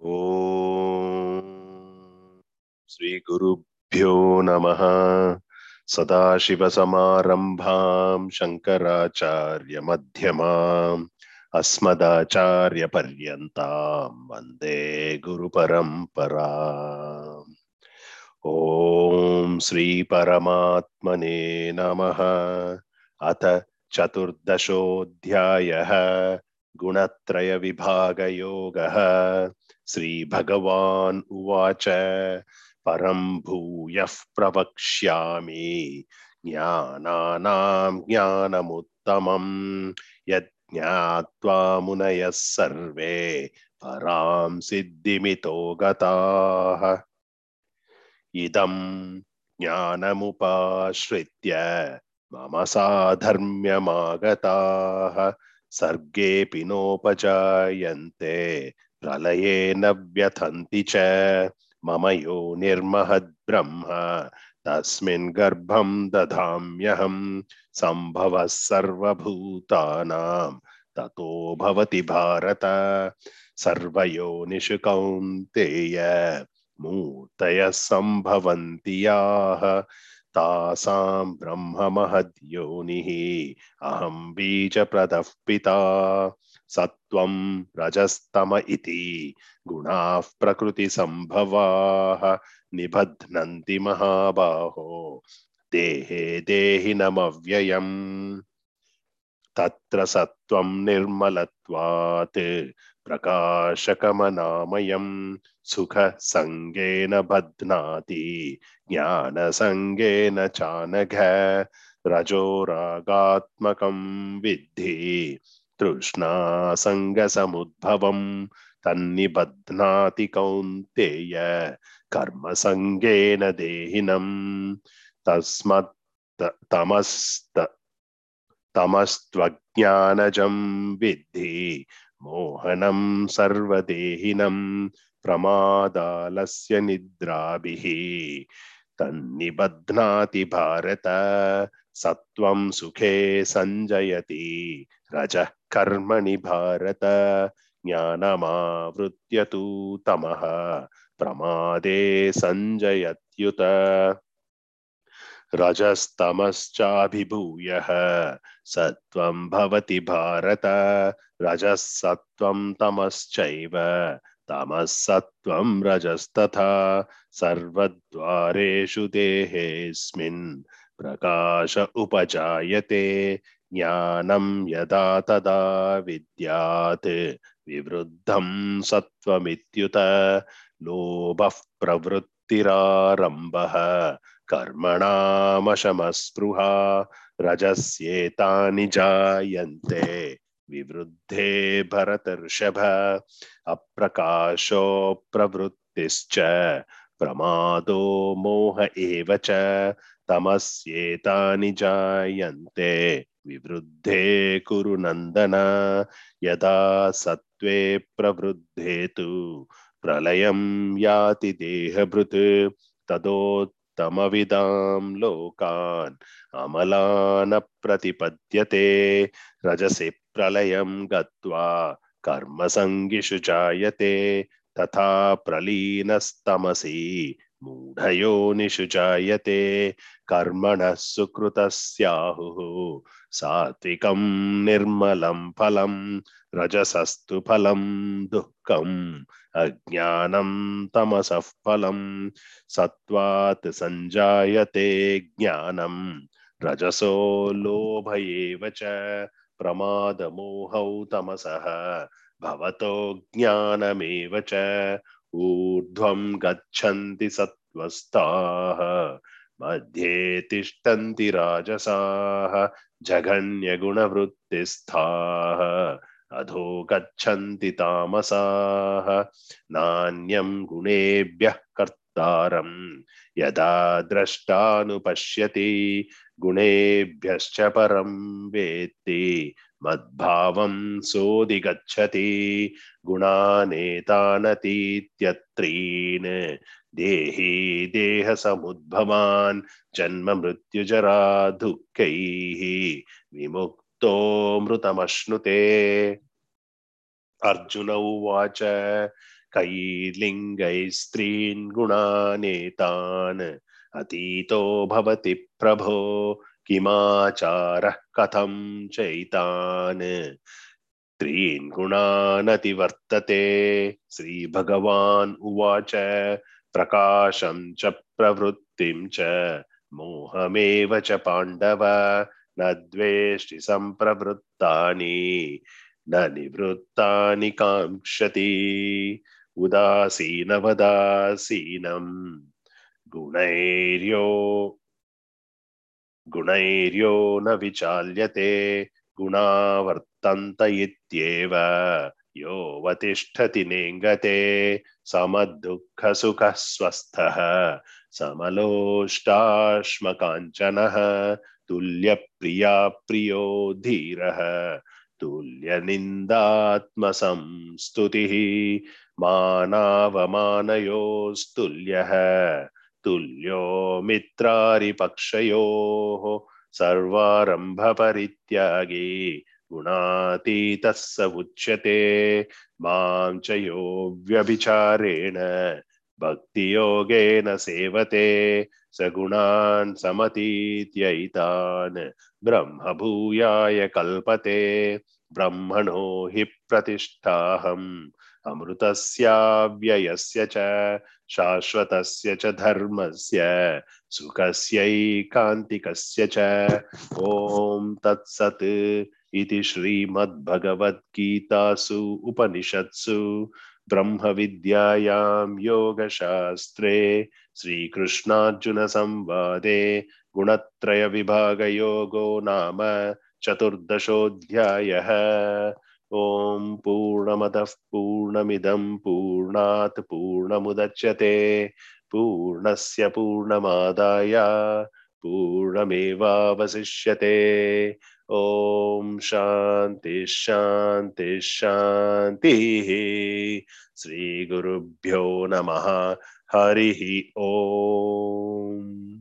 ॐ श्रीगुरुभ्यो नमः सदाशिवसमारम्भां शङ्कराचार्यमध्यमाम् अस्मदाचार्यपर्यन्तां वंदे गुरुपरम्पराम् ॐ श्रीपरमात्मने नमः अथ चतुर्दशोऽध्यायः गुणत्रयविभागयोगः। श्रीभगवान् उवाच, परं भूयः प्रवक्ष्यामि। ज्ञानानां ज्ञानमुत्तमम् यज्ञात्वा मुनयः सर्वे परां सिद्धिमितो गताः। इदं ज्ञानमुपाश्रित्य मम साधर्म्यमागताः। सर्गेऽपि नोपजायन्ते प्रलये न व्यथन्ति च। मम यो निर्महद्ब्रह्म तस्मिन् गर्भं दधाम्यहं, सम्भवः सर्वभूतानां, ततो भवति भारत। सर्वयोनिषु कौन्तेय, मूर्तयः सम्भवन्ति याः। तासां ब्रह्ममहद्योनिः। अहं बीजप्रदः पिता सत्त्वं रजस्तम इति। गुणाः प्रकृतिसम्भवाः, निबध्नन्ति महाबाहो। देहे देहिनमव्ययम्। तत्र सत्त्वं निर्मलत्वात्। प्रकाशकमनामयं सुखसङ्गेन बध्नाति, ज्ञानसङ्गेन चानघ रजोरागात्मकं विद्धि, तृष्णासङ्गसमुद्भवं तन्निबध्नाति कौन्तेय, कर्मसङ्गेन देहिनम् तस्मत् तमस्त, तमस्त्वज्ञानजं विद्धि मोहनं सर्वदेहिनं प्रमादालस्य निद्राभिः। तन्निबध्नाति भारत, सत्त्वं सुखे सञ्जयति। रजः कर्मणि भारत, ज्ञानमावृत्य तु तमः। प्रमादे सञ्जयत्युत। रजस्तमश्चाभिभूयः। सत्त्वं भवति भारत रजः सत्त्वं तमश्चैव तमः सत्त्वं रजस्तथा। सर्वद्वारेषु देहेऽस्मिन् प्रकाश उपजायते, ज्ञानं यदा तदा विद्यात्, विवृद्धं सत्त्वमित्युत लोभः प्रवृत्तिरारम्भः कर्मणामशमस्पृहा, रजस्येतानि जायन्ते, विवृद्धे भरतर्षभ, अप्रकाशो प्रवृत्तिश्च, प्रमादो मोह एव च, तमस्येतानि जायन्ते, विवृद्धे कुरु नन्दन, यदा सत्त्वे प्रवृद्धे तु प्रलयं याति देहभृत् तदोत्तमविदां लोकान् अमलान प्रतिपद्यते रजसि प्रलयं गत्वा कर्मसङ्गिषु जायते तथा प्रलीनस्तमसि। मूढयोनिषु जायते, कर्मणः सुकृतस्याहुः। सात्विकं निर्मलं फलं, रजसस्तु फलं, दुःखम् अज्ञानं तमसः फलं। सत्त्वात् सञ्जायते ज्ञानं, रजसो लोभ एव च प्रमादमोहौ तमसः। भवतो ज्ञानमेव च ऊर्ध्वं गच्छन्ति सत्त्वस्ताः मध्ये तिष्ठन्ति राजसाः, जघन्यगुणवृत्तिस्थाः, अधो गच्छन्ति तामसाः, नान्यं गुणेभ्यः कर्तारं यदा द्रष्टानुपश्यति, गुणेभ्यश्च परं वेत्ति मद्भावं सोऽधिगच्छति गुणानेतानतीत्यत्रीन्। देही देहसमुद्भवान् जन्म मृत्युजरा दुःखैः विमुक्तो मृतमश्नुते। अर्जुन उवाच कैर्लिङ्गैस्त्रीन् गुणानेतान्, अतीतो भवति प्रभो किमाचारः कथं चैतान्। त्रीन् गुणानतिवर्तते। श्रीभगवान् उवाच, प्रकाशं च प्रवृत्तिं च, मोहमेव च पाण्डव, न द्वेष्टि सम्प्रवृत्तानि, न निवृत्तानि काङ्क्षति। उदासीनवदासीनम् गुणैर्यो गुणैर्यो न विचाल्यते गुणा वर्तन्त इत्येव योऽवतिष्ठति नेङ्गते समदुःखसुखः स्वस्थः समलोष्टाश्मकाञ्चनः तुल्यप्रिया प्रियो धीरः, तुल्यनिन्दात्मसंस्तुतिः, मानावमानयोस्तुल्यः। तुल्यो मित्रारिपक्षयोः सर्वारम्भपरित्यागी गुणातीतः स उच्यते। माँ च यो व्यभिचारेण सेवते। स गुणान् समतीत्यैतान् ब्रह्मभूयाय कल्पते। ब्रह्मणो हि प्रतिष्ठाहम्। अमृतस्याव्ययस्य च, शाश्वतस्य च, धर्मस्य, सुखस्यैकान्तिकस्य च। ॐ तत्सत् इति श्रीमद्भगवद्गीतासु उपनिषत्सु। ब्रह्मविद्यायां योगशास्त्रे श्रीकृष्णार्जुनसंवादे गुणत्रयविभागयोगो नाम चतुर्दशोऽध्यायः। ॐ पूर्णमदः पूर्णमिदं पूर्णात् पूर्णमुदच्यते। पूर्णस्य पूर्णमादाय पूर्णमेवावशिष्यते। ॐ शान्ति शान्ति शान्तिः। श्रीगुरुभ्यो नमः। हरिः ॐ